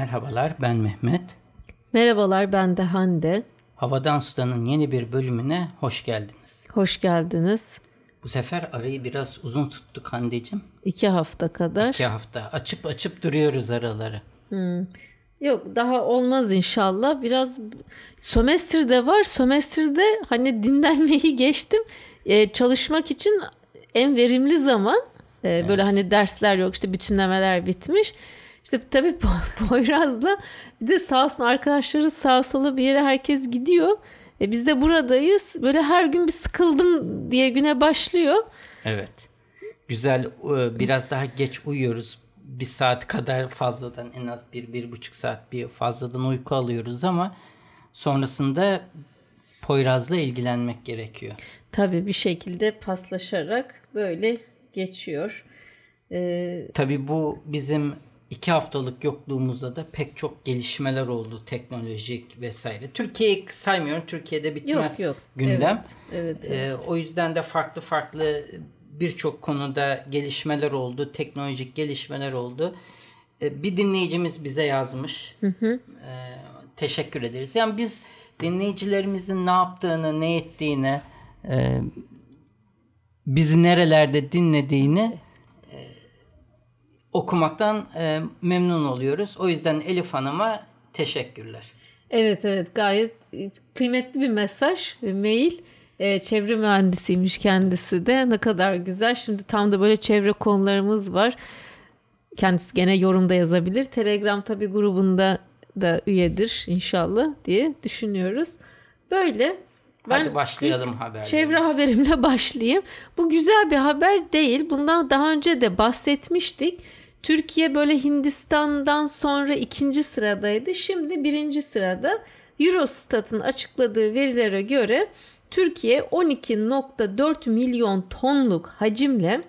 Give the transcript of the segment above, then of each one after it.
Merhabalar ben Mehmet. Merhabalar ben de Hande. Havadan Sudan'ın yeni bir bölümüne hoş geldiniz. Hoş geldiniz. Bu sefer arayı biraz uzun tuttuk Hande'cim. İki hafta kadar. İki hafta. Açıp açıp duruyoruz araları. Yok daha olmaz inşallah. Biraz sömestr de var. Sömestrde hani dinlenmeyi geçtim. Ee, çalışmak için en verimli zaman. Ee, Böyle hani dersler yok işte bütünlemeler bitmiş. İşte tabii Po- Poyraz'la bir de sağ olsun arkadaşları sağa sola bir yere herkes gidiyor. E biz de buradayız. Böyle her gün bir sıkıldım diye güne başlıyor. Evet. Güzel e, biraz daha geç uyuyoruz. Bir saat kadar fazladan en az bir, bir buçuk saat bir fazladan uyku alıyoruz ama sonrasında Poyraz'la ilgilenmek gerekiyor. Tabii bir şekilde paslaşarak böyle geçiyor. Ee, Tabii bu bizim iki haftalık yokluğumuzda da pek çok gelişmeler oldu teknolojik vesaire. Türkiye'yi saymıyorum. Türkiye'de bitmez Yok, yok. gündem. evet, Ee, o yüzden de farklı farklı birçok konuda gelişmeler oldu. Teknolojik gelişmeler oldu. Ee, bir dinleyicimiz bize yazmış. Ee, teşekkür ederiz. Yani biz dinleyicilerimizin ne yaptığını, ne ettiğini, e, bizi nerelerde dinlediğini okumaktan e, memnun oluyoruz. O yüzden Elif Hanım'a teşekkürler. evet evet gayet kıymetli bir mesaj ve mail. Ee, çevre mühendisiymiş kendisi de ne kadar güzel. Şimdi tam da böyle çevre konularımız var. Kendisi gene yorumda yazabilir. Telegram tabi grubunda da üyedir inşallah diye düşünüyoruz. Böyle. Hadi başlayalım haberlerimize. Çevre haberimle başlayayım. Bu güzel bir haber değil. Bundan daha önce de bahsetmiştik. Türkiye böyle Hindistan'dan sonra ikinci sıradaydı. Şimdi birinci sırada. Eurostat'ın açıkladığı verilere göre Türkiye 12.4 milyon tonluk hacimle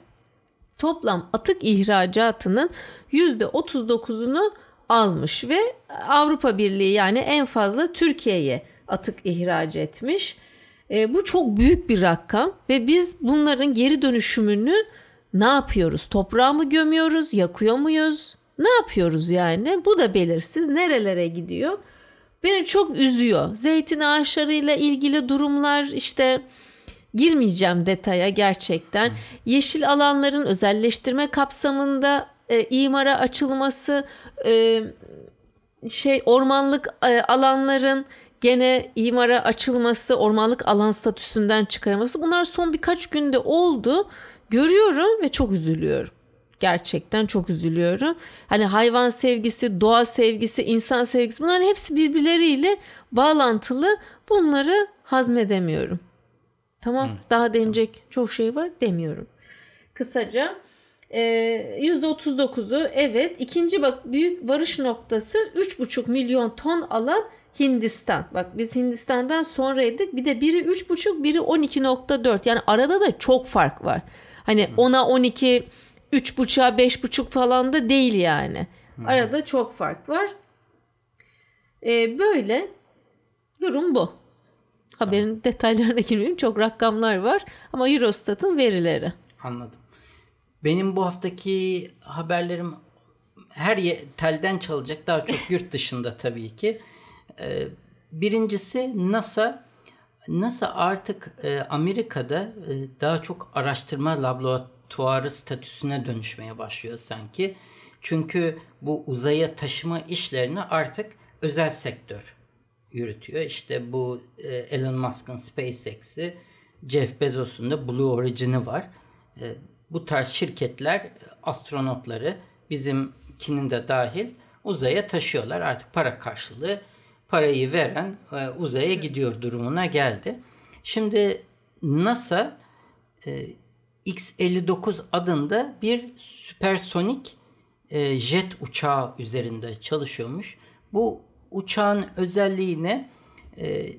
toplam atık ihracatının %39'unu almış ve Avrupa Birliği yani en fazla Türkiye'ye atık ihraç etmiş. E, bu çok büyük bir rakam ve biz bunların geri dönüşümünü ne yapıyoruz? Toprağa mı gömüyoruz? Yakıyor muyuz? Ne yapıyoruz yani? Bu da belirsiz. Nerelere gidiyor? Beni çok üzüyor. Zeytin ağaçlarıyla ilgili durumlar işte girmeyeceğim detaya gerçekten. Yeşil alanların özelleştirme kapsamında e, imara açılması, e, şey ormanlık e, alanların gene imara açılması, ormanlık alan statüsünden çıkarılması bunlar son birkaç günde oldu. Görüyorum ve çok üzülüyorum. Gerçekten çok üzülüyorum. Hani hayvan sevgisi, doğa sevgisi, insan sevgisi bunların hepsi birbirleriyle bağlantılı. Bunları hazmedemiyorum. Tamam daha denecek çok şey var demiyorum. Kısaca e, %39'u evet ikinci bak büyük varış noktası 3,5 milyon ton alan Hindistan. Bak biz Hindistan'dan sonraydık. Bir de biri 3,5 biri 12,4 yani arada da çok fark var. Hani 10'a 12 3,5'a 5,5 falan da değil yani. Arada çok fark var. E, böyle durum bu. Haberin detaylarına girmeyeyim. Çok rakamlar var ama Eurostat'ın verileri. Anladım. Benim bu haftaki haberlerim her ye- telden çalacak. Daha çok yurt dışında tabii ki. Ee, birincisi NASA. NASA artık e, Amerika'da e, daha çok araştırma laboratuvarı statüsüne dönüşmeye başlıyor sanki. Çünkü bu uzaya taşıma işlerini artık özel sektör yürütüyor. İşte bu e, Elon Musk'ın SpaceX'i, Jeff Bezos'un da Blue Origin'i var. E, bu tarz şirketler e, astronotları bizimkinin de dahil uzaya taşıyorlar. Artık para karşılığı parayı veren e, uzaya gidiyor durumuna geldi. Şimdi NASA e, X-59 adında bir süpersonik e, jet uçağı üzerinde çalışıyormuş. Bu uçağın özelliği ne? E,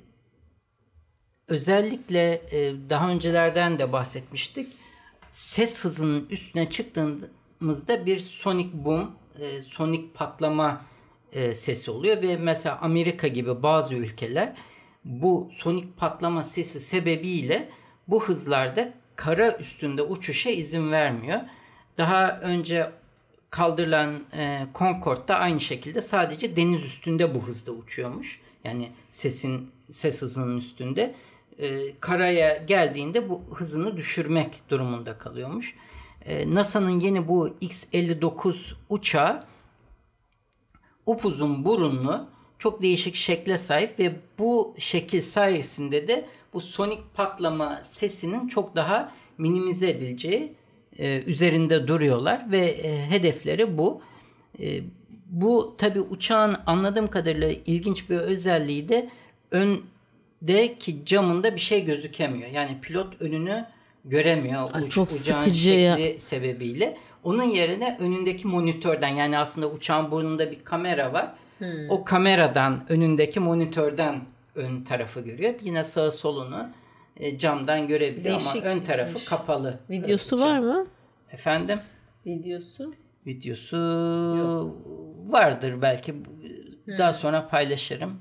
özellikle e, daha öncelerden de bahsetmiştik. Ses hızının üstüne çıktığımızda bir sonic boom, e, sonik patlama e, sesi oluyor ve mesela Amerika gibi bazı ülkeler bu sonik patlama sesi sebebiyle bu hızlarda kara üstünde uçuşa izin vermiyor. Daha önce kaldırılan e, Concorde da aynı şekilde sadece deniz üstünde bu hızda uçuyormuş. Yani sesin ses hızının üstünde. E, karaya geldiğinde bu hızını düşürmek durumunda kalıyormuş. E, NASA'nın yeni bu X-59 uçağı upuzun burunlu çok değişik şekle sahip ve bu şekil sayesinde de bu sonik patlama sesinin çok daha minimize edileceği e, üzerinde duruyorlar ve e, hedefleri bu. E, bu tabi uçağın anladığım kadarıyla ilginç bir özelliği de öndeki camında bir şey gözükemiyor. Yani pilot önünü göremiyor Ay, uç, çok uçağın sıkıcı şekli ya. sebebiyle. Onun yerine önündeki monitörden yani aslında uçağın burnunda bir kamera var. Hmm. O kameradan önündeki monitörden ön tarafı görüyor. Yine sağ solunu e, camdan görebiliyor ama ön tarafı kapalı. Videosu Uçağın. var mı? Efendim? Videosu. Videosu vardır belki. Daha sonra paylaşırım.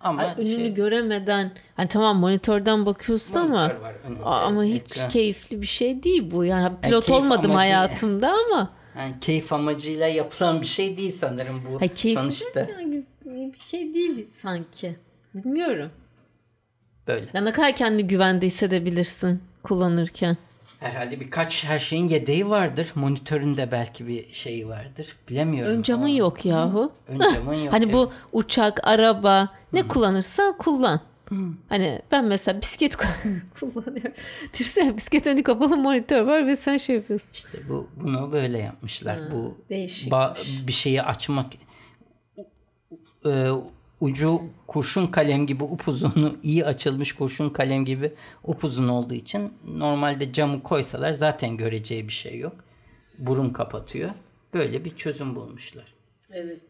Ama Ay, önünü şey, göremeden hani tamam monitörden bakıyorsun ama monitör var önünde, Aa, ama hiç ekran. keyifli bir şey değil bu. Yani pilot keyif olmadım amacı- hayatımda ama Yani keyif amacıyla yapılan bir şey değil sanırım bu Ay, keyifli sonuçta. yani bir şey değil sanki. Bilmiyorum. Böyle. Ya ne kadar kendini güvende hissedebilirsin kullanırken. Herhalde birkaç her şeyin yedeği vardır. Monitöründe belki bir şeyi vardır. Bilemiyorum. Ön camın ama yok yahu. Ön camın yok. Hani evet. bu uçak, araba ne kullanırsan kullan. Hani ben mesela bisiklet kullanıyorum. Düşünsene bisiklet önü kapalı monitör var ve sen şey yapıyorsun. İşte bu bunu böyle yapmışlar. bu değişikmiş. ba- bir şeyi açmak e, ucu kurşun kalem gibi upuzun iyi açılmış kurşun kalem gibi upuzun olduğu için normalde camı koysalar zaten göreceği bir şey yok. Burun kapatıyor. Böyle bir çözüm bulmuşlar. Evet.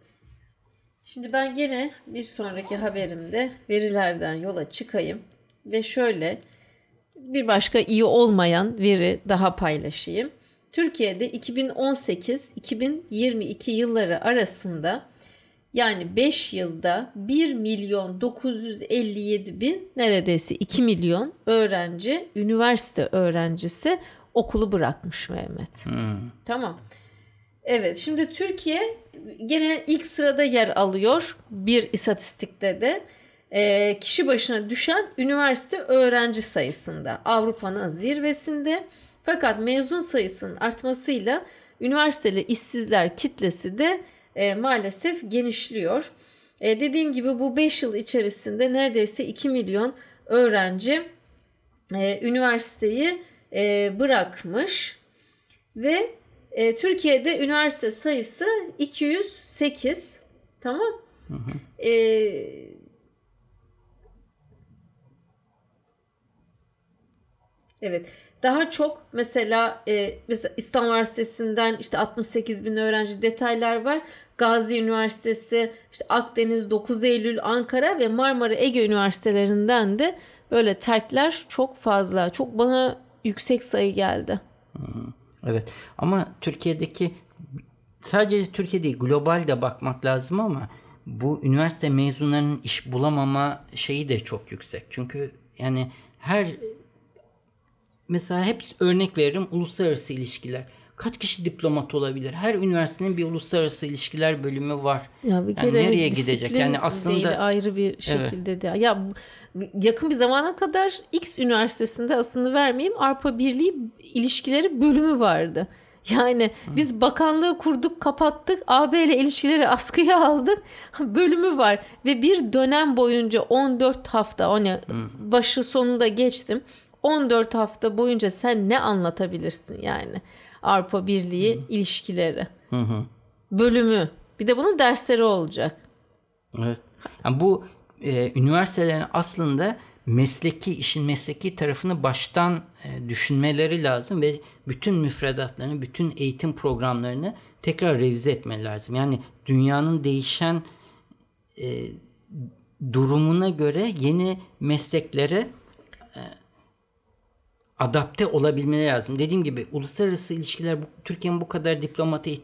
Şimdi ben gene bir sonraki haberimde verilerden yola çıkayım ve şöyle bir başka iyi olmayan veri daha paylaşayım. Türkiye'de 2018-2022 yılları arasında yani 5 yılda 1 milyon 957 bin neredeyse 2 milyon öğrenci, üniversite öğrencisi okulu bırakmış Mehmet. Tamam. Evet şimdi Türkiye gene ilk sırada yer alıyor bir istatistikte de. Ee, kişi başına düşen üniversite öğrenci sayısında Avrupa'nın zirvesinde. Fakat mezun sayısının artmasıyla üniversiteli işsizler kitlesi de e, maalesef genişliyor. E, dediğim gibi bu 5 yıl içerisinde neredeyse 2 milyon öğrenci e, üniversiteyi e, bırakmış ve e, Türkiye'de üniversite sayısı 208 tamam E, evet daha çok mesela, e, mesela İstanbul Üniversitesi'nden işte 68 bin öğrenci detaylar var. Gazi Üniversitesi, işte Akdeniz, 9 Eylül, Ankara ve Marmara Ege Üniversitelerinden de böyle terkler çok fazla. Çok bana yüksek sayı geldi. Evet ama Türkiye'deki sadece Türkiye değil global de bakmak lazım ama bu üniversite mezunlarının iş bulamama şeyi de çok yüksek. Çünkü yani her mesela hep örnek veririm uluslararası ilişkiler. Kaç kişi diplomat olabilir? Her üniversitenin bir uluslararası ilişkiler bölümü var. Ya bir Yani kere nereye disiplin gidecek? Yani aslında değil, ayrı bir şekilde de. Ya yakın bir zamana kadar X üniversitesinde aslında vermeyeyim Avrupa Birliği ilişkileri bölümü vardı. Yani biz bakanlığı kurduk, kapattık, AB ile ilişkileri askıya aldık. Bölümü var ve bir dönem boyunca 14 hafta hani başı sonunda geçtim. 14 hafta boyunca sen ne anlatabilirsin yani Avrupa Birliği ilişkileri. Hı hı. Bölümü. Bir de bunun dersleri olacak. Evet. Yani bu e, üniversitelerin aslında mesleki işin mesleki tarafını baştan e, düşünmeleri lazım ve bütün müfredatlarını, bütün eğitim programlarını tekrar revize etmeleri lazım. Yani dünyanın değişen e, durumuna göre yeni mesleklere adapte olabilmeleri lazım. Dediğim gibi uluslararası ilişkiler bu, Türkiye'nin bu kadar diplomata iht-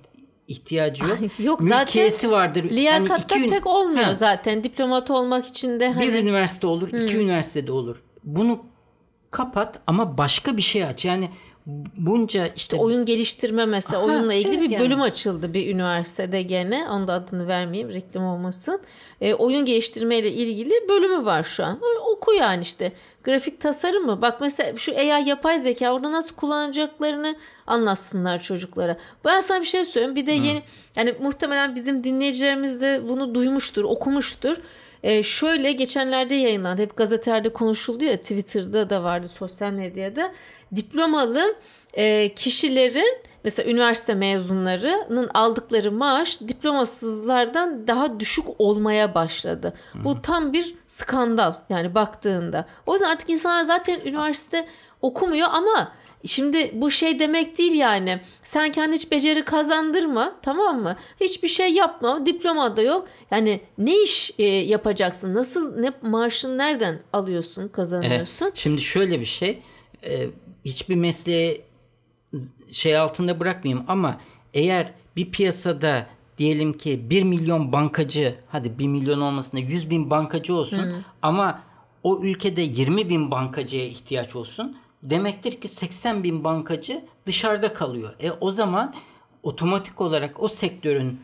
ihtiyacı yok. Yok zaten Mülkiyesi vardır. Yani Liyakatta iki ün- pek olmuyor Ha. zaten. Diplomat olmak için de hani Bir üniversite olur, iki üniversitede olur. Bunu kapat ama başka bir şey aç. Yani bunca işte oyun geliştirme mesela Aha, oyunla ilgili evet bir yani. bölüm açıldı bir üniversitede gene. Onun da adını vermeyeyim reklam olmasın. E, oyun geliştirme ile ilgili bölümü var şu an. Oku yani işte. Grafik tasarım mı? Bak mesela şu AI yapay zeka orada nasıl kullanacaklarını anlatsınlar çocuklara. Ben sana bir şey söyleyeyim. Bir de yeni yani muhtemelen bizim dinleyicilerimiz de bunu duymuştur, okumuştur. E, şöyle geçenlerde yayınlandı. Hep gazetelerde konuşuldu ya Twitter'da da vardı sosyal medyada. Diplomalı e, kişilerin mesela üniversite mezunlarının aldıkları maaş diplomasızlardan daha düşük olmaya başladı. Bu tam bir skandal yani baktığında. O yüzden artık insanlar zaten üniversite okumuyor ama Şimdi bu şey demek değil yani. Sen kendi hiç beceri kazandırma tamam mı? Hiçbir şey yapma. Diploma da yok. Yani ne iş e, yapacaksın? Nasıl ne maaşını nereden alıyorsun, kazanıyorsun? Evet. Şimdi şöyle bir şey. e, hiçbir mesleği şey altında bırakmayayım ama eğer bir piyasada diyelim ki 1 milyon bankacı hadi 1 milyon olmasına 100 bin bankacı olsun ama o ülkede 20 bin bankacıya ihtiyaç olsun demektir ki 80 bin bankacı dışarıda kalıyor. E o zaman otomatik olarak o sektörün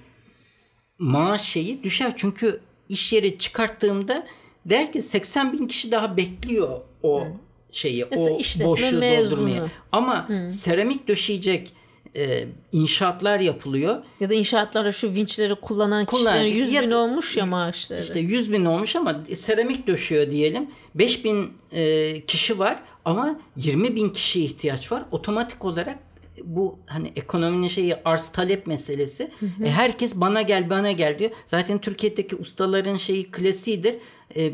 maaş şeyi düşer. Çünkü iş yeri çıkarttığımda der ki 80 bin kişi daha bekliyor o şeyi, Mesela o boşluğu mezunu. doldurmaya. Ama seramik döşeyecek e, inşaatlar yapılıyor. Ya da inşaatlarda şu vinçleri kullanan Kullanacak. kişilerin 100 Ya bin olmuş ya maaşları. İşte 100 bin olmuş ama seramik döşüyor diyelim. 5 bin e, kişi var ama 20 bin kişiye ihtiyaç var. Otomatik olarak bu hani ekonominin şeyi arz talep meselesi. E, herkes bana gel bana gel diyor. Zaten Türkiye'deki ustaların şeyi klasiğidir. E,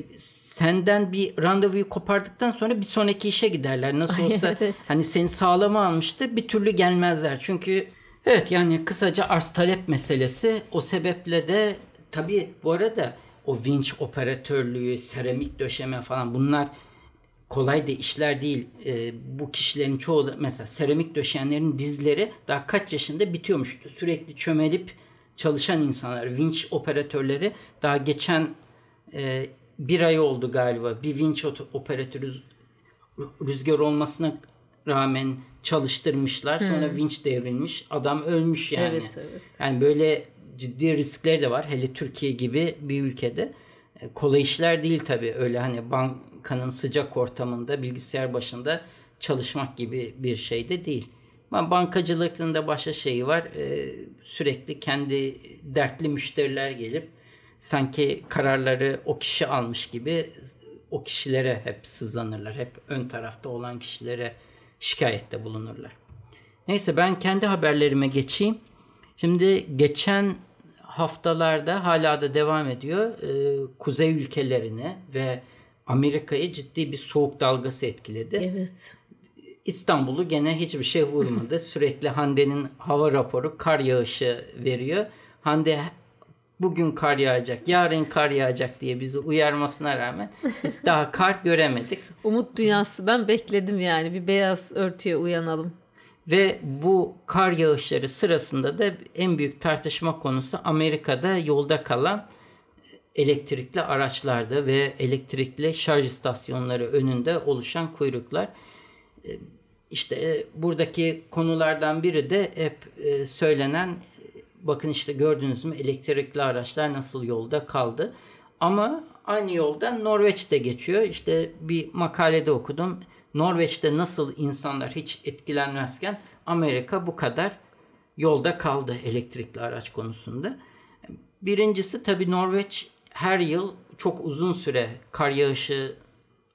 senden bir randevuyu kopardıktan sonra bir sonraki işe giderler. Nasıl Ay, olsa evet. hani seni sağlama almıştır bir türlü gelmezler. Çünkü evet yani kısaca arz talep meselesi o sebeple de tabii bu arada o vinç operatörlüğü, seramik döşeme falan bunlar kolay da işler değil. Ee, bu kişilerin çoğu da mesela seramik döşeyenlerin dizleri daha kaç yaşında bitiyormuş. Sürekli çömelip çalışan insanlar, vinç operatörleri daha geçen e, bir ay oldu galiba. Bir vinç operatörü rüzgar olmasına rağmen çalıştırmışlar. Sonra vinç devrilmiş. Adam ölmüş yani. Evet, evet. Yani böyle ciddi riskleri de var. Hele Türkiye gibi bir ülkede. E, Kolay işler değil tabii. Öyle hani bankanın sıcak ortamında bilgisayar başında çalışmak gibi bir şey de değil. Ama bankacılıkın da başka şeyi var. E, sürekli kendi dertli müşteriler gelip sanki kararları o kişi almış gibi o kişilere hep sızlanırlar. Hep ön tarafta olan kişilere şikayette bulunurlar. Neyse ben kendi haberlerime geçeyim. Şimdi geçen haftalarda hala da devam ediyor. Ee, kuzey ülkelerini ve Amerika'yı ciddi bir soğuk dalgası etkiledi. Evet. İstanbul'u gene hiçbir şey vurmadı. Sürekli Hande'nin hava raporu kar yağışı veriyor. Hande bugün kar yağacak, yarın kar yağacak diye bizi uyarmasına rağmen biz daha kar göremedik. Umut dünyası ben bekledim yani bir beyaz örtüye uyanalım. Ve bu kar yağışları sırasında da en büyük tartışma konusu Amerika'da yolda kalan elektrikli araçlarda ve elektrikli şarj istasyonları önünde oluşan kuyruklar. E, İşte e, buradaki konulardan biri de hep e, söylenen bakın işte gördünüz mü elektrikli araçlar nasıl yolda kaldı. Ama aynı yolda Norveç'te geçiyor. İşte bir makalede okudum. Norveç'te nasıl insanlar hiç etkilenmezken Amerika bu kadar yolda kaldı elektrikli araç konusunda. Birincisi tabii Norveç her yıl çok uzun süre kar yağışı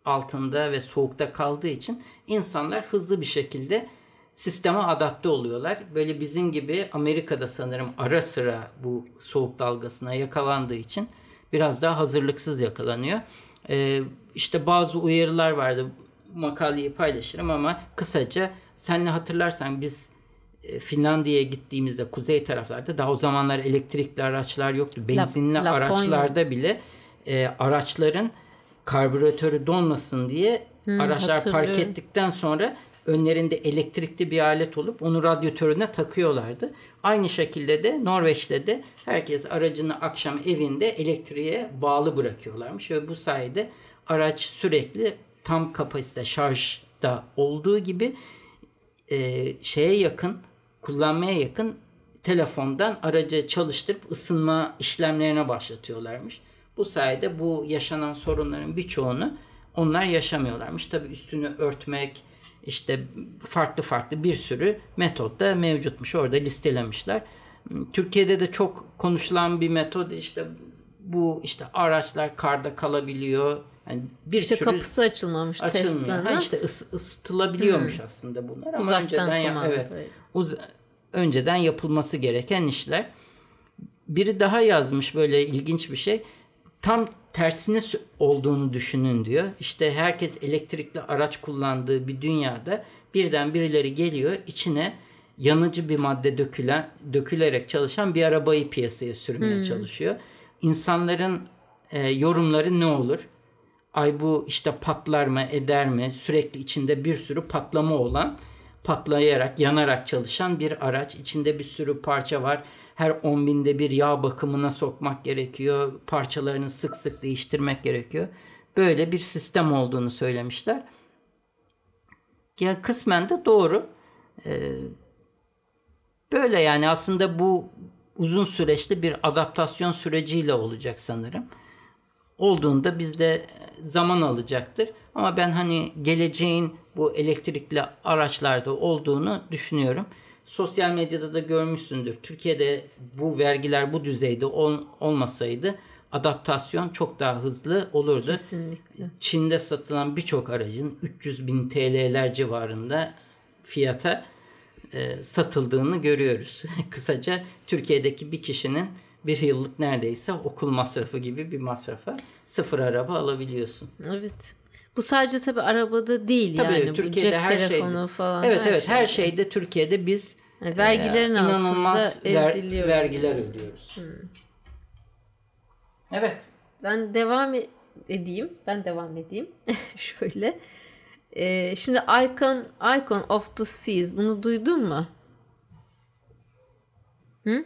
altında ve soğukta kaldığı için insanlar hızlı bir şekilde sisteme adapte oluyorlar. Böyle bizim gibi Amerika'da sanırım ara sıra bu soğuk dalgasına yakalandığı için biraz daha hazırlıksız yakalanıyor. Ee, işte bazı uyarılar vardı. Makaleyi paylaşırım ama kısaca senle hatırlarsan biz e, Finlandiya'ya gittiğimizde kuzey taraflarda daha o zamanlar elektrikli araçlar yoktu. Benzinli Laponya. araçlarda bile e, araçların karbüratörü donmasın diye araçlar park ettikten sonra önlerinde elektrikli bir alet olup onu radyatörüne takıyorlardı. Aynı şekilde de Norveç'te de herkes aracını akşam evinde elektriğe bağlı bırakıyorlarmış ve bu sayede araç sürekli tam kapasite şarjda olduğu gibi e, şeye yakın kullanmaya yakın telefondan aracı çalıştırıp ısınma işlemlerine başlatıyorlarmış. Bu sayede bu yaşanan sorunların birçoğunu onlar yaşamıyorlarmış. Tabi üstünü örtmek işte farklı farklı bir sürü metot da mevcutmuş. Orada listelemişler. Türkiye'de de çok konuşulan bir metod işte bu işte araçlar karda kalabiliyor. Yani bir işte sürü kapısı açılmamış açılmıyor. Ha işte ıs, ısıtılabiliyormuş hmm. aslında bunlar ama Uzaktan önceden ya, evet. Uz, önceden yapılması gereken işler. Biri daha yazmış böyle ilginç bir şey. Tam tersine olduğunu düşünün diyor. İşte herkes elektrikli araç kullandığı bir dünyada birden birileri geliyor içine yanıcı bir madde dökülen dökülerek çalışan bir arabayı piyasaya sürmeye hmm. çalışıyor. İnsanların e, yorumları ne olur? Ay bu işte patlar mı eder mi? Sürekli içinde bir sürü patlama olan patlayarak yanarak çalışan bir araç. içinde bir sürü parça var her 10 binde bir yağ bakımına sokmak gerekiyor. Parçalarını sık sık değiştirmek gerekiyor. Böyle bir sistem olduğunu söylemişler. Ya kısmen de doğru. Ee, böyle yani aslında bu uzun süreçli bir adaptasyon süreciyle olacak sanırım. Olduğunda bizde zaman alacaktır. Ama ben hani geleceğin bu elektrikli araçlarda olduğunu düşünüyorum sosyal medyada da görmüşsündür. Türkiye'de bu vergiler bu düzeyde ol, olmasaydı adaptasyon çok daha hızlı olurdu. Kesinlikle. Çin'de satılan birçok aracın 300 bin TL'ler civarında fiyata e, satıldığını görüyoruz. Kısaca Türkiye'deki bir kişinin bir yıllık neredeyse okul masrafı gibi bir masrafa sıfır araba alabiliyorsun. Evet. Bu sadece tabi arabada değil tabii, yani. Türkiye'de bu cep her telefonu şeyde, falan. Evet her evet şeyde. her şeyde Türkiye'de biz yani vergilerin e, inanılmaz altında ver, eziliyor. vergiler ödüyoruz. Hmm. Evet. Ben devam e- edeyim. Ben devam edeyim. Şöyle. Ee, şimdi Icon Icon of the Seas bunu duydun mu? Hı?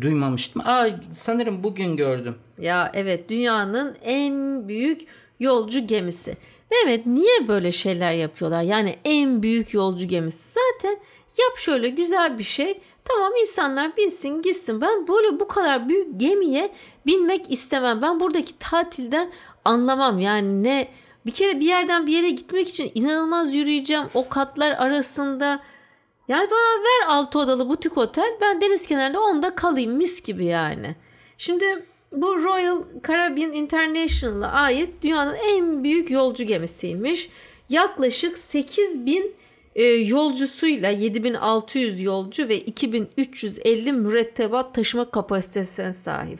Duymamıştım. Aa sanırım bugün gördüm. Ya evet dünyanın en büyük yolcu gemisi. Mehmet niye böyle şeyler yapıyorlar? Yani en büyük yolcu gemisi. Zaten yap şöyle güzel bir şey. Tamam insanlar binsin gitsin. Ben böyle bu kadar büyük gemiye binmek istemem. Ben buradaki tatilden anlamam. Yani ne bir kere bir yerden bir yere gitmek için inanılmaz yürüyeceğim. O katlar arasında yani bana ver altı odalı butik otel. Ben deniz kenarında onda kalayım mis gibi yani. Şimdi bu Royal Caribbean International'a ait dünyanın en büyük yolcu gemisiymiş. Yaklaşık 8000 e, yolcusuyla 7600 yolcu ve 2350 mürettebat taşıma kapasitesine sahip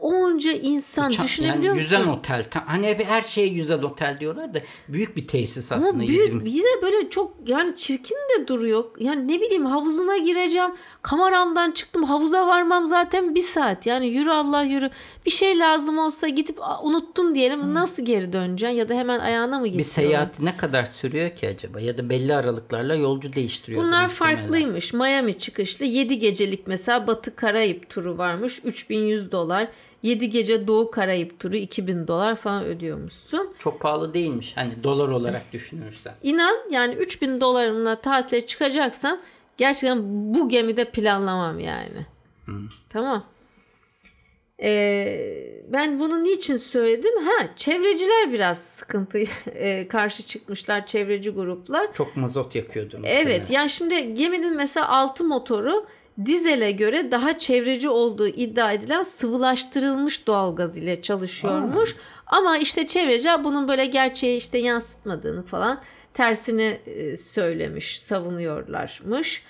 onca insan Uçak, düşünebiliyor yani yüzen musun? otel. Hani hep her şeye yüzen otel diyorlar da büyük bir tesis aslında. Ama büyük bir de böyle çok yani çirkin de duruyor. Yani ne bileyim havuzuna gireceğim. Kameramdan çıktım havuza varmam zaten bir saat. Yani yürü Allah yürü. Bir şey lazım olsa gidip unuttun diyelim. Hmm. Nasıl geri döneceksin ya da hemen ayağına mı geçiyorsun? Bir seyahat ne kadar sürüyor ki acaba? Ya da belli aralıklarla yolcu değiştiriyor. Bunlar farklıymış. Miami çıkışlı 7 gecelik mesela Batı Karayip turu varmış. 3100 dolar. 7 gece Doğu Karayip turu 2000 dolar falan ödüyormuşsun. Çok pahalı değilmiş hani dolar olarak düşünürsen. İnan yani 3000 dolarımla tatile çıkacaksam gerçekten bu gemide planlamam yani. Hı. Tamam. Ee, ben bunu niçin söyledim? Ha, çevreciler biraz sıkıntı e, karşı çıkmışlar çevreci gruplar. Çok mazot yakıyordu. Evet, yani şimdi geminin mesela altı motoru dizele göre daha çevreci olduğu iddia edilen sıvılaştırılmış doğalgaz ile çalışıyormuş. Aa. Ama işte çevreciler bunun böyle gerçeği işte yansıtmadığını falan tersini e, söylemiş, savunuyorlarmış.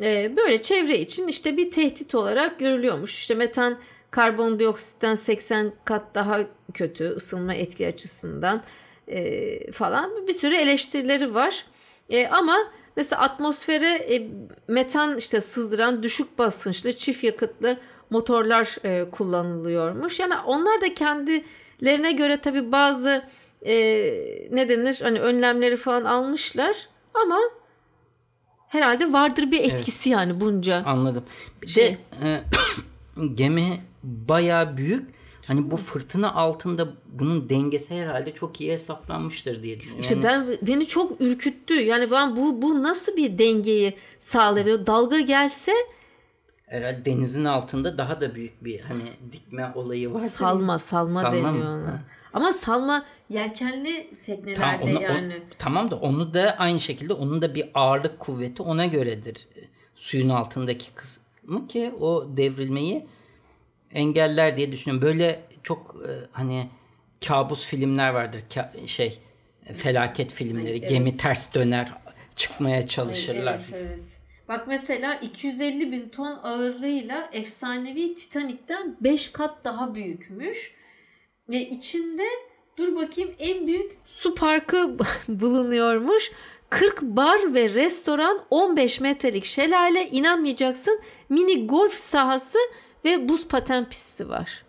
E, böyle çevre için işte bir tehdit olarak görülüyormuş. İşte metan karbondioksitten 80 kat daha kötü ısınma etki açısından e, falan bir sürü eleştirileri var. Ama Mesela atmosfere e, metan işte sızdıran düşük basınçlı çift yakıtlı motorlar e, kullanılıyormuş. Yani onlar da kendilerine göre tabi bazı e, ne denir hani önlemleri falan almışlar ama herhalde vardır bir etkisi evet. yani bunca. Anladım. Bir şey. de e, gemi baya büyük Hani bu fırtına altında bunun dengesi herhalde çok iyi hesaplanmıştır diye düşünüyorum. İşte ben beni çok ürküttü. Yani ben bu bu nasıl bir dengeyi sağlıyor? Dalga gelse herhalde denizin altında daha da büyük bir hani dikme olayı var. salma salma, Salma deniyor ona. Ama salma yelkenli teknelerde Tamam, onu- o- yani. tamam da onu da aynı şekilde onun da bir ağırlık kuvveti ona göredir. Suyun altındaki kısmı ki o devrilmeyi engeller diye düşünüyorum. Böyle çok e, hani kabus filmler vardır. Ka- şey felaket filmleri. Gemi ters döner çıkmaya çalışırlar. Evet, evet. Bak mesela 250 bin ton ağırlığıyla efsanevi Titanik'ten 5 kat daha büyükmüş. Ve içinde dur bakayım en büyük su parkı bulunuyormuş. 40 bar ve restoran 15 metrelik şelale inanmayacaksın mini golf sahası ve buz paten pisti var.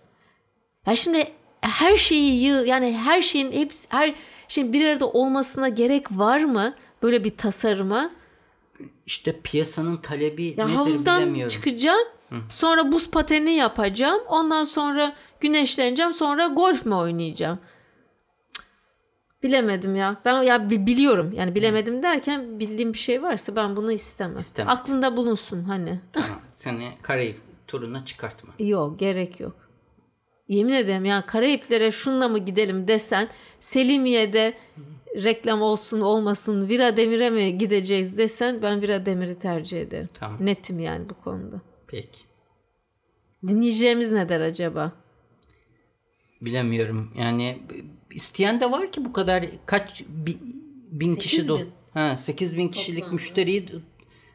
Ya şimdi her şeyi yığ yani her şeyin hepsi her şeyin bir arada olmasına gerek var mı böyle bir tasarıma? İşte piyasanın talebi Ya nedir havuzdan bilemiyorum. çıkacağım. Sonra buz pateni yapacağım. Ondan sonra güneşleneceğim. Sonra golf mü oynayacağım? Bilemedim ya. Ben ya bi- biliyorum. Yani bilemedim derken bildiğim bir şey varsa ben bunu istemem. İstemem. Aklında bulunsun hani. Tamam, seni Karayip turuna çıkartma. Yok gerek yok. Yemin ederim ya Karayiplere şunla mı gidelim desen Selimiye'de reklam olsun olmasın Vira Demir'e mi gideceğiz desen ben Vira Demir'i tercih ederim. Tamam. Netim yani bu konuda. Peki. Dinleyeceğimiz ne der acaba? Bilemiyorum. Yani isteyen de var ki bu kadar kaç bi- bin kişi Sekiz do bin. ha 8 bin kişilik Toplamda. müşteriyi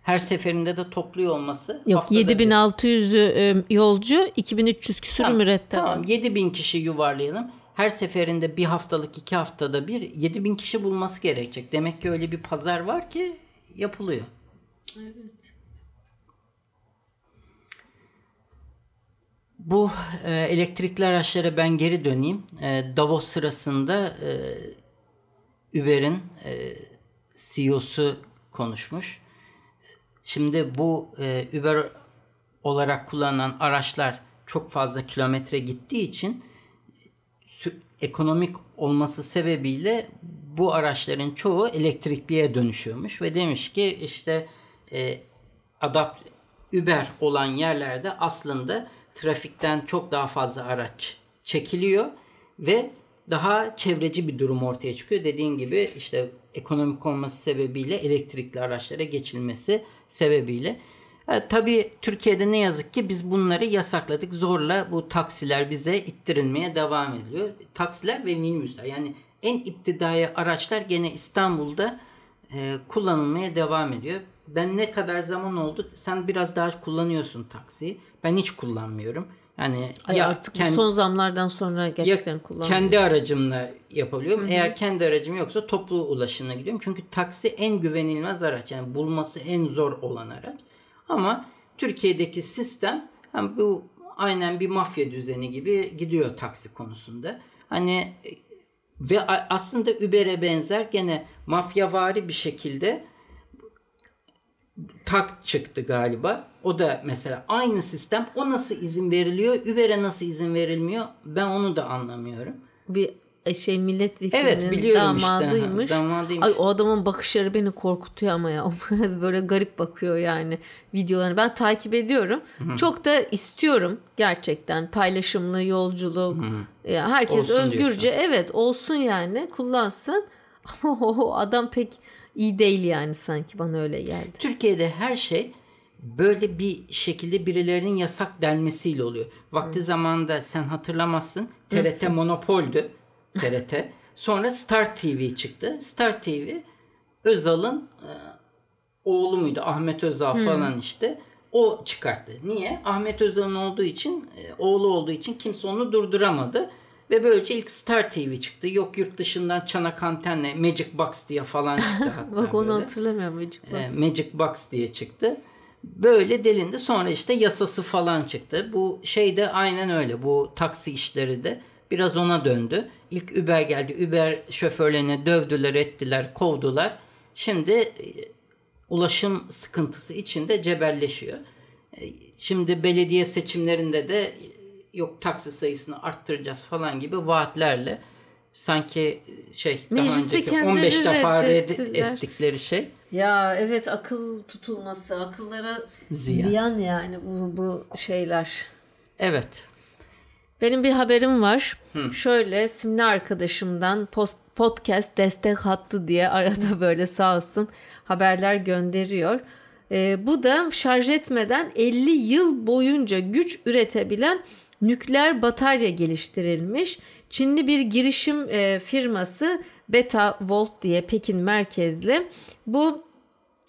her seferinde de topluyor olması. Yok haftada bir- 7600'ü e, yolcu 2300 küsür Tamam, mürettep. Tamam 7 bin kişi yuvarlayalım. Her seferinde bir haftalık iki haftada bir 7 bin kişi bulması gerekecek. Demek ki öyle bir pazar var ki yapılıyor. Bu e, elektrikli araçlara ben geri döneyim. E, Davos sırasında e, Uber'in e, CEO'su konuşmuş. Şimdi bu e, Uber olarak kullanılan araçlar çok fazla kilometre gittiği için ekonomik olması sebebiyle bu araçların çoğu elektrikliye dönüşüyormuş ve demiş ki işte e, adapt Uber olan yerlerde aslında trafikten çok daha fazla araç çekiliyor ve daha çevreci bir durum ortaya çıkıyor. Dediğin gibi işte ekonomik olması sebebiyle elektrikli araçlara geçilmesi sebebiyle. Ha, tabii Türkiye'de ne yazık ki biz bunları yasakladık. Zorla bu taksiler bize ittirilmeye devam ediyor. Taksiler ve minibüsler yani en iptidai araçlar gene İstanbul'da e, kullanılmaya devam ediyor. Ben ne kadar zaman oldu? Sen biraz daha kullanıyorsun taksiyi. Ben hiç kullanmıyorum. Yani Ay artık kend- son zamlardan sonra gerçekten ya kullanıyorum. kendi aracımla yapabiliyorum. Eğer kendi aracım yoksa toplu ulaşımla gidiyorum. Çünkü taksi en güvenilmez araç. Yani bulması en zor olan araç. Ama Türkiye'deki sistem hem bu aynen bir mafya düzeni gibi gidiyor taksi konusunda. Hani e, ve aslında Uber'e benzer gene mafyavari bir şekilde tak çıktı galiba. O da mesela aynı sistem. O nasıl izin veriliyor? Uber'e nasıl izin verilmiyor? Ben onu da anlamıyorum. Bir e, şey milletvekilinin Evet, biliyorum işte. damadıymış. Damadıymış. Ay o adamın bakışları beni korkutuyor ama ya. O biraz böyle garip bakıyor yani videolarını. Ben takip ediyorum. Çok da istiyorum gerçekten paylaşımlı yolculuk. Ya herkes Olsun özgürce diyorsun. evet olsun yani kullansın. Ama o adam pek iyi değil yani sanki bana öyle geldi. Türkiye'de her şey böyle bir şekilde birilerinin yasak denmesiyle oluyor. Vakti zamanında sen hatırlamazsın. TRT Nasıl? monopoldü. TRT. Sonra Star TV çıktı. Star TV Özal'ın e, oğlu muydu? Ahmet Özal falan işte. O çıkarttı. Niye? Ahmet Özal'ın olduğu için, e, oğlu olduğu için kimse onu durduramadı. Ve böylece ilk Star TV çıktı. Yok yurt dışından çanak antenle Magic Box diye falan çıktı hatta Bak onu böyle. hatırlamıyorum. Magic Box. E, Magic Box diye çıktı. Böyle delindi. Sonra işte yasası falan çıktı. Bu şey de aynen öyle. Bu taksi işleri de biraz ona döndü. İlk Uber geldi. Uber şoförlerini dövdüler, ettiler, kovdular. Şimdi e, ulaşım sıkıntısı içinde cebelleşiyor. E, Şimdi belediye seçimlerinde de yok taksi sayısını arttıracağız falan gibi vaatlerle sanki şey daha Mecliste önceki kendileri 15 defa red reddettiler. ettikleri şey Ya evet akıl tutulması, akıllara Ziyan. ziyan, yani bu, bu şeyler. evet Benim bir haberim var. Şöyle simli arkadaşımdan post, podcast destek hattı diye arada böyle sağ olsun haberler gönderiyor. Ee, bu da şarj etmeden 50 yıl boyunca güç üretebilen nükleer batarya geliştirilmiş. Çinli bir girişim e, firması Beta Volt diye Pekin merkezli. Bu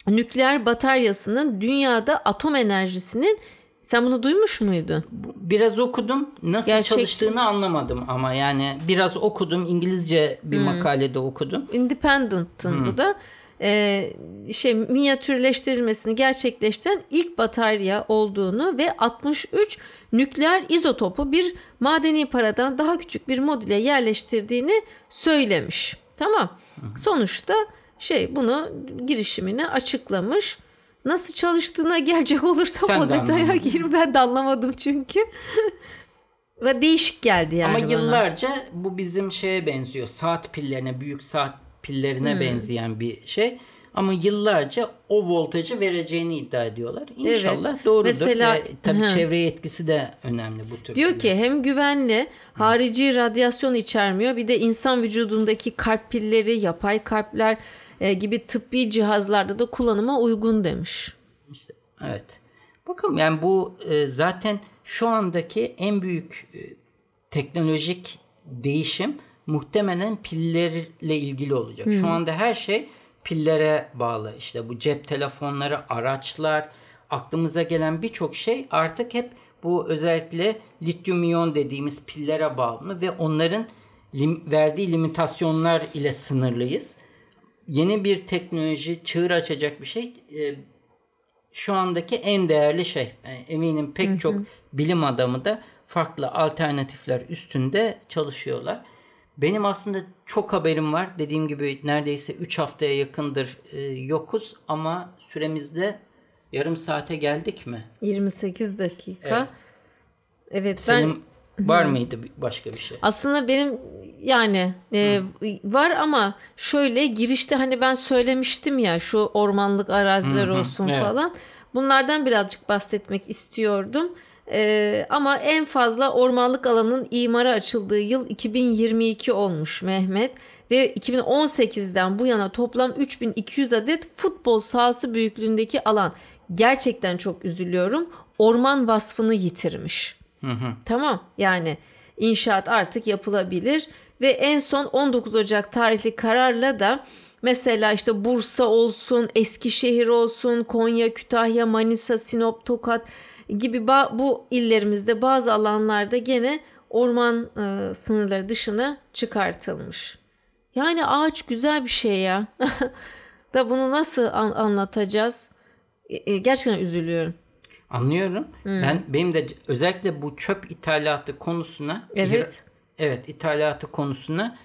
nükleer bataryasının dünyada atom enerjisinin sen bunu duymuş muydun? Biraz okudum. Nasıl Gerçek- çalıştığını anlamadım ama yani biraz okudum. İngilizce bir makalede okudum. Independent'ın bu da e, şey minyatürleştirilmesini gerçekleştiren ilk batarya olduğunu ve 63 nükleer izotopu bir madeni paradan daha küçük bir modüle yerleştirdiğini söylemiş. Tamam. Sonuçta şey bunu girişimini açıklamış. Nasıl çalıştığına gelecek olursam Sen o de detaya gir. Ben de anlamadım çünkü. ve değişik geldi yani ama bana. yıllarca bu bizim şeye benziyor saat pillerine büyük saat pillerine Hmm. benzeyen bir şey ama yıllarca o voltajı vereceğini iddia ediyorlar. İnşallah doğrudur. Mesela- Ve tabii Hı. çevreye etkisi de önemli bu tür. Diyor ki hem güvenli, harici radyasyon içermiyor. Bir de insan vücudundaki kalp pilleri, yapay kalpler e, gibi tıbbi cihazlarda da kullanıma uygun demiş. İşte, evet. Bakalım yani bu e, zaten şu andaki en büyük e, teknolojik değişim muhtemelen pillerle ilgili olacak. Şu anda her şey pillere bağlı. İşte bu cep telefonları, araçlar, aklımıza gelen birçok şey artık hep bu özellikle lityum iyon dediğimiz pillere bağlı ve onların lim- verdiği limitasyonlar ile sınırlıyız. Yeni bir teknoloji çığır açacak bir şey e, şu andaki en değerli şey. Yani eminim pek çok bilim adamı da farklı alternatifler üstünde çalışıyorlar. Benim aslında çok haberim var. Dediğim gibi neredeyse 3 haftaya yakındır e, yokuz ama süremizde yarım saate geldik mi? 28 dakika. Evet. Evet, ben Senin var mıydı başka bir şey? aslında benim yani e, var ama şöyle girişte hani ben söylemiştim ya şu ormanlık araziler olsun evet. falan. Bunlardan birazcık bahsetmek istiyordum. E, ama en fazla ormanlık alanın imara açıldığı yıl 2022 olmuş Mehmet ve 2018'den bu yana toplam 3200 adet futbol sahası büyüklüğündeki alan. Gerçekten çok üzülüyorum. Orman vasfını yitirmiş. Tamam yani inşaat artık yapılabilir ve en son 19 Ocak tarihli kararla da mesela işte Bursa olsun, Eskişehir olsun, Konya, Kütahya, Manisa, Sinop, Tokat gibi ba- bu illerimizde bazı alanlarda gene orman e, sınırları dışına çıkartılmış. Yani ağaç güzel bir şey ya. da bunu nasıl an- anlatacağız? E, e, gerçekten üzülüyorum. Anlıyorum. Ben benim de özellikle bu çöp ithalatı konusuna Evet. Evet, ithalatı konusuna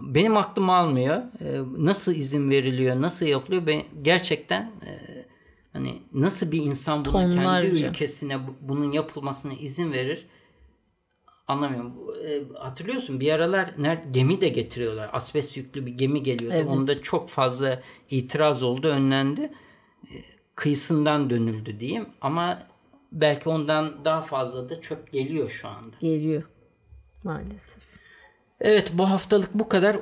benim aklım almıyor. Ee, nasıl izin veriliyor, nasıl yapılıyor? Ben gerçekten e, hani nasıl bir insan bunu kendi Tonlarca. ülkesine bu- bunun yapılmasına izin verir? Anlamıyorum. E, hatırlıyorsun bir aralar ner gemi de getiriyorlar. Asbest yüklü bir gemi geliyordu. Evet. Onda çok fazla itiraz oldu, önlendi. E, kıyısından dönüldü diyeyim ama belki ondan daha fazla da çöp geliyor şu anda. Geliyor maalesef. Evet bu haftalık bu kadar.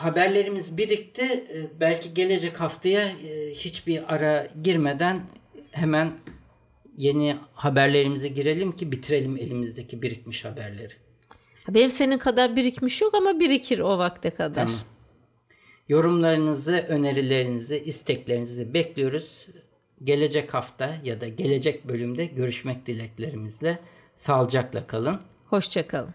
Haberlerimiz birikti. Ee, Belki gelecek haftaya e, hiçbir ara girmeden hemen yeni haberlerimize girelim ki bitirelim elimizdeki birikmiş haberleri. Benim senin kadar birikmiş yok ama birikir o vakte kadar. Tamam. Yorumlarınızı, önerilerinizi, isteklerinizi bekliyoruz. Gelecek hafta ya da gelecek bölümde görüşmek dileklerimizle. Sağlıcakla kalın. Hoşçakalın.